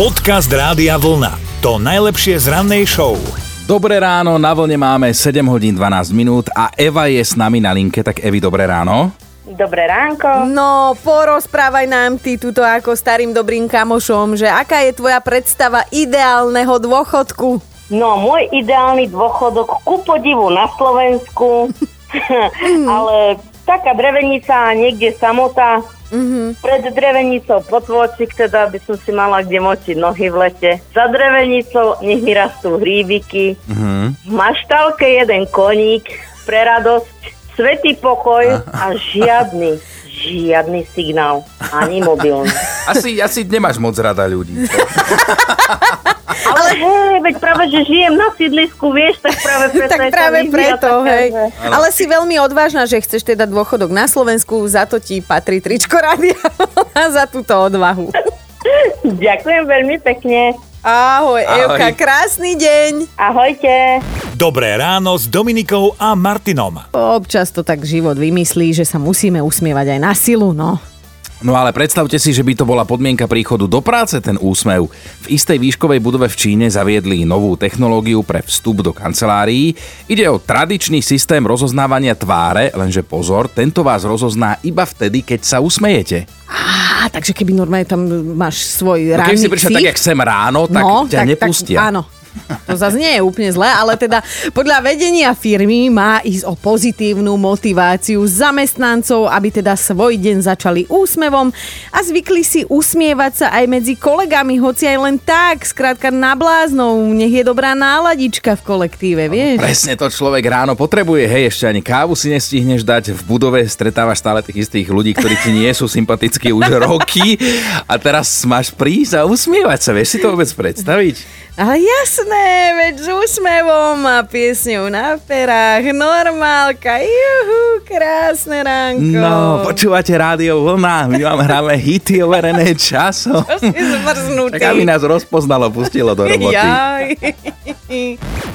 Podcast Rádia Vlna. To najlepšie z rannej show. Dobré ráno, na vlne máme 7 hodín 12 minút a Eva je s nami na linke, tak Evi, dobré ráno. Dobré ránko. No, porozprávaj nám ty tuto ako starým dobrým kamošom, že aká je tvoja predstava ideálneho dôchodku? No, môj ideálny dôchodok ku podivu na Slovensku, ale taká drevenica a niekde samota, Mm-hmm. Pred drevenicou potôčik, teda by som si mala kde močiť nohy v lete. Za drevenicou nech mi rastú hríbiky. Mm-hmm. V maštálke jeden koník pre radosť, svetý pokoj a žiadny, žiadny signál, ani mobilný. Asi, asi nemáš moc rada ľudí. Ale hej, veď práve, že žijem na sídlisku, vieš, tak práve preto. tak práve preto, hej. Ale si veľmi odvážna, že chceš teda dôchodok na Slovensku, za to ti patrí tričko rádia a za túto odvahu. Ďakujem veľmi pekne. Ahoj, Ahoj, Evka, krásny deň. Ahojte. Dobré ráno s Dominikou a Martinom. Občas to tak život vymyslí, že sa musíme usmievať aj na silu, no. No ale predstavte si, že by to bola podmienka príchodu do práce, ten úsmev. V istej výškovej budove v Číne zaviedli novú technológiu pre vstup do kancelárií. Ide o tradičný systém rozoznávania tváre, lenže pozor, tento vás rozozná iba vtedy, keď sa usmejete. Á, takže keby normálne tam máš svoj no, Keď si prišiel tak, jak sem ráno, tak no, ťa tak, nepustia. Tak, áno, to zase nie je úplne zlé, ale teda podľa vedenia firmy má ísť o pozitívnu motiváciu zamestnancov, aby teda svoj deň začali úsmevom a zvykli si usmievať sa aj medzi kolegami, hoci aj len tak, skrátka na bláznou, nech je dobrá náladička v kolektíve, vieš? Presne to človek ráno potrebuje, hej, ešte ani kávu si nestihneš dať, v budove stretávaš stále tých istých ľudí, ktorí ti nie sú sympatickí už roky. A teraz máš prísť a usmievať sa, vieš si to vôbec predstaviť? Ale jasné, veď s úsmevom a piesňou na perách, normálka, juhu, krásne ránko. No, počúvate rádio Vlna, my vám hráme hity overené časom. zmrznutý. Tak aby nás rozpoznalo, pustilo do roboty. Jaj.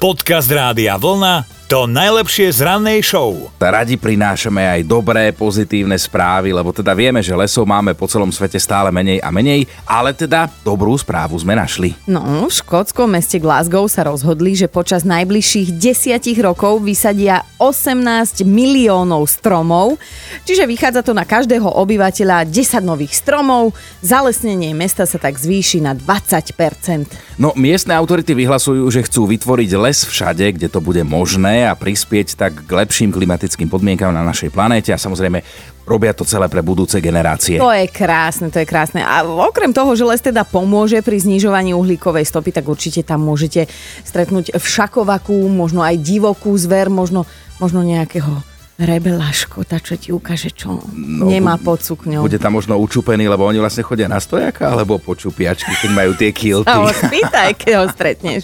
Podcast Rádia Vlna to najlepšie z rannej show. Radi prinášame aj dobré, pozitívne správy, lebo teda vieme, že lesov máme po celom svete stále menej a menej, ale teda dobrú správu sme našli. No, v škótskom meste Glasgow sa rozhodli, že počas najbližších desiatich rokov vysadia 18 miliónov stromov, čiže vychádza to na každého obyvateľa 10 nových stromov, zalesnenie mesta sa tak zvýši na 20%. No, miestne autority vyhlasujú, že chcú vytvoriť les všade, kde to bude možné a prispieť tak k lepším klimatickým podmienkam na našej planéte a samozrejme robia to celé pre budúce generácie. To je krásne, to je krásne. A okrem toho, že les teda pomôže pri znižovaní uhlíkovej stopy, tak určite tam môžete stretnúť všakovakú, možno aj divokú zver, možno, možno nejakého rebelaško, tá čo ti ukáže, čo no, nemá pod sukňou. Bude tam možno učupený, lebo oni vlastne chodia na stojaka, alebo po čupiačky, keď majú tie kilty. Sa ho spýtaj, keď ho stretneš.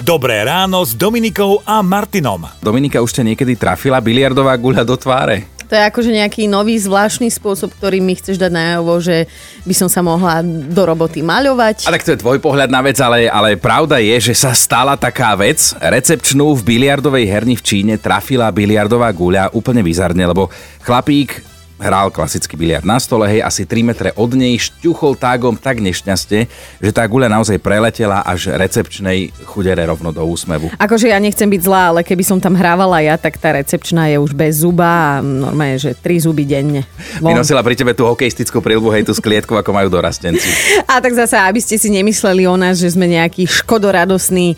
Dobré ráno s Dominikou a Martinom. Dominika už ťa niekedy trafila biliardová guľa do tváre? To je akože nejaký nový zvláštny spôsob, ktorý mi chceš dať najavo, že by som sa mohla do roboty maľovať. A tak to je tvoj pohľad na vec, ale, ale pravda je, že sa stala taká vec. Recepčnú v biliardovej herni v Číne trafila biliardová guľa úplne bizarne, lebo chlapík hral klasický biliard na stole, hej, asi 3 metre od nej, šťuchol tágom tak nešťastie, že tá guľa naozaj preletela až recepčnej chudere rovno do úsmevu. Akože ja nechcem byť zlá, ale keby som tam hrávala ja, tak tá recepčná je už bez zuba a normálne, že 3 zuby denne. Von. Vynosila pri tebe tú hokejistickú prilbu, hej, tú sklietku, ako majú dorastenci. A tak zase, aby ste si nemysleli o nás, že sme nejaký škodoradosný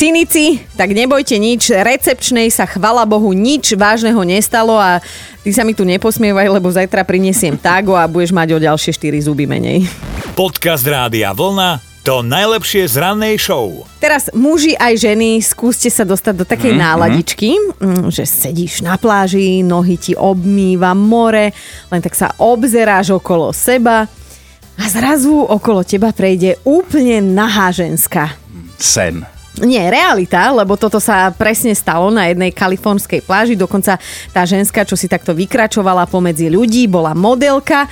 Cynici, tak nebojte nič, recepčnej sa chvala Bohu nič vážneho nestalo a ty sa mi tu neposmievaj, lebo zajtra prinesiem tágo a budeš mať o ďalšie 4 zuby menej. Podcast Rádia Vlna to najlepšie z rannej show. Teraz muži aj ženy, skúste sa dostať do takej mm, náladičky, mm. že sedíš na pláži, nohy ti obmýva more, len tak sa obzeráš okolo seba a zrazu okolo teba prejde úplne nahá ženská. Sen. Nie, realita, lebo toto sa presne stalo na jednej kalifornskej pláži. Dokonca tá ženská, čo si takto vykračovala pomedzi ľudí, bola modelka.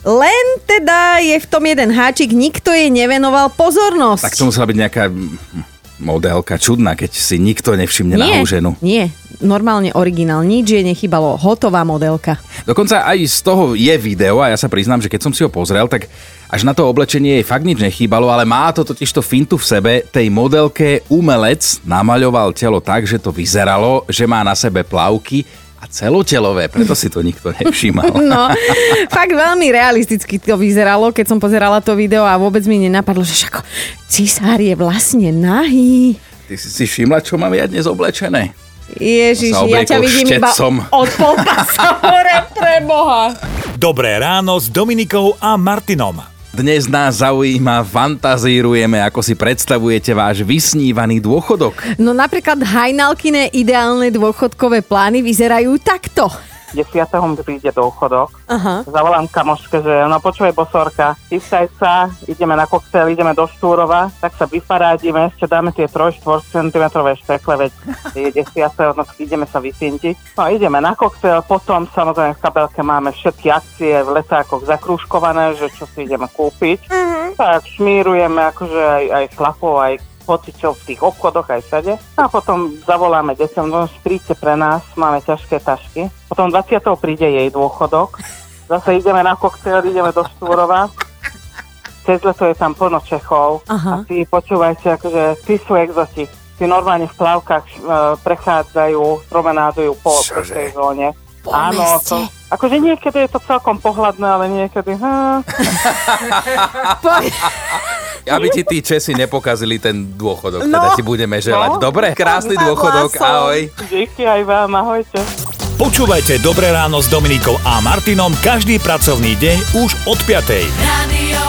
Len teda je v tom jeden háčik, nikto jej nevenoval pozornosť. Tak to musela byť nejaká modelka čudná, keď si nikto nevšimne nie, na ženu. Nie, normálne originál, nič jej nechybalo, hotová modelka. Dokonca aj z toho je video a ja sa priznám, že keď som si ho pozrel, tak Až na to oblečenie jej fakt nič nechýbalo, ale má to totiž to fintu v sebe. Tej modelke umelec namaľoval telo tak, že to vyzeralo, že má na sebe plavky a celotelové, preto si to nikto nevšímal. No, fakt veľmi realisticky to vyzeralo, keď som pozerala to video a vôbec mi nenapadlo, že však cisár je vlastne nahý. Ty si si všimla, čo mám ja dnes oblečené? Ježiš, Sa ja ťa vidím iba štecom. od polpasa hore pre Boha. Dobré ráno s Dominikou a Martinom. Dnes nás zaujíma, fantazírujeme, ako si predstavujete váš vysnívaný dôchodok. No napríklad hajnalkine ideálne dôchodkové plány vyzerajú takto. 10. mi príde dôchodok. Aha. Zavolám kamoške, že no počúvaj bosorka, chystaj sa, ideme na koktail, ideme do Štúrova, tak sa vyparádime, ešte dáme tie 3-4 cm štekle, veď je 10. no ideme sa vypintiť. No ideme na koktail, potom samozrejme v kabelke máme všetky akcie v letákoch zakrúškované, že čo si ideme kúpiť. Tak šmírujeme akože aj, aj chlapov, aj pociťov v tých obchodoch aj všade. A potom zavoláme deťom, no príďte pre nás, máme ťažké tašky. Potom 20. príde jej dôchodok. Zase ideme na koktail, ideme do Štúrova. Cez leto je tam plno Čechov. Aha. A tí počúvajte, akože tí sú exoti. Tí normálne v plavkách e, prechádzajú, promenádujú po, po tej zóne. Po Áno, meste? to, akože niekedy je to celkom pohľadné, ale niekedy... Hm, Aby ti tí Česi nepokazili ten dôchodok, No. teda ti budeme želať. No. Dobre? Krásny dôchodok, som. ahoj. díky aj vám, ahojte. Počúvajte Dobré ráno s Dominikou a Martinom každý pracovný deň už od 5. Radio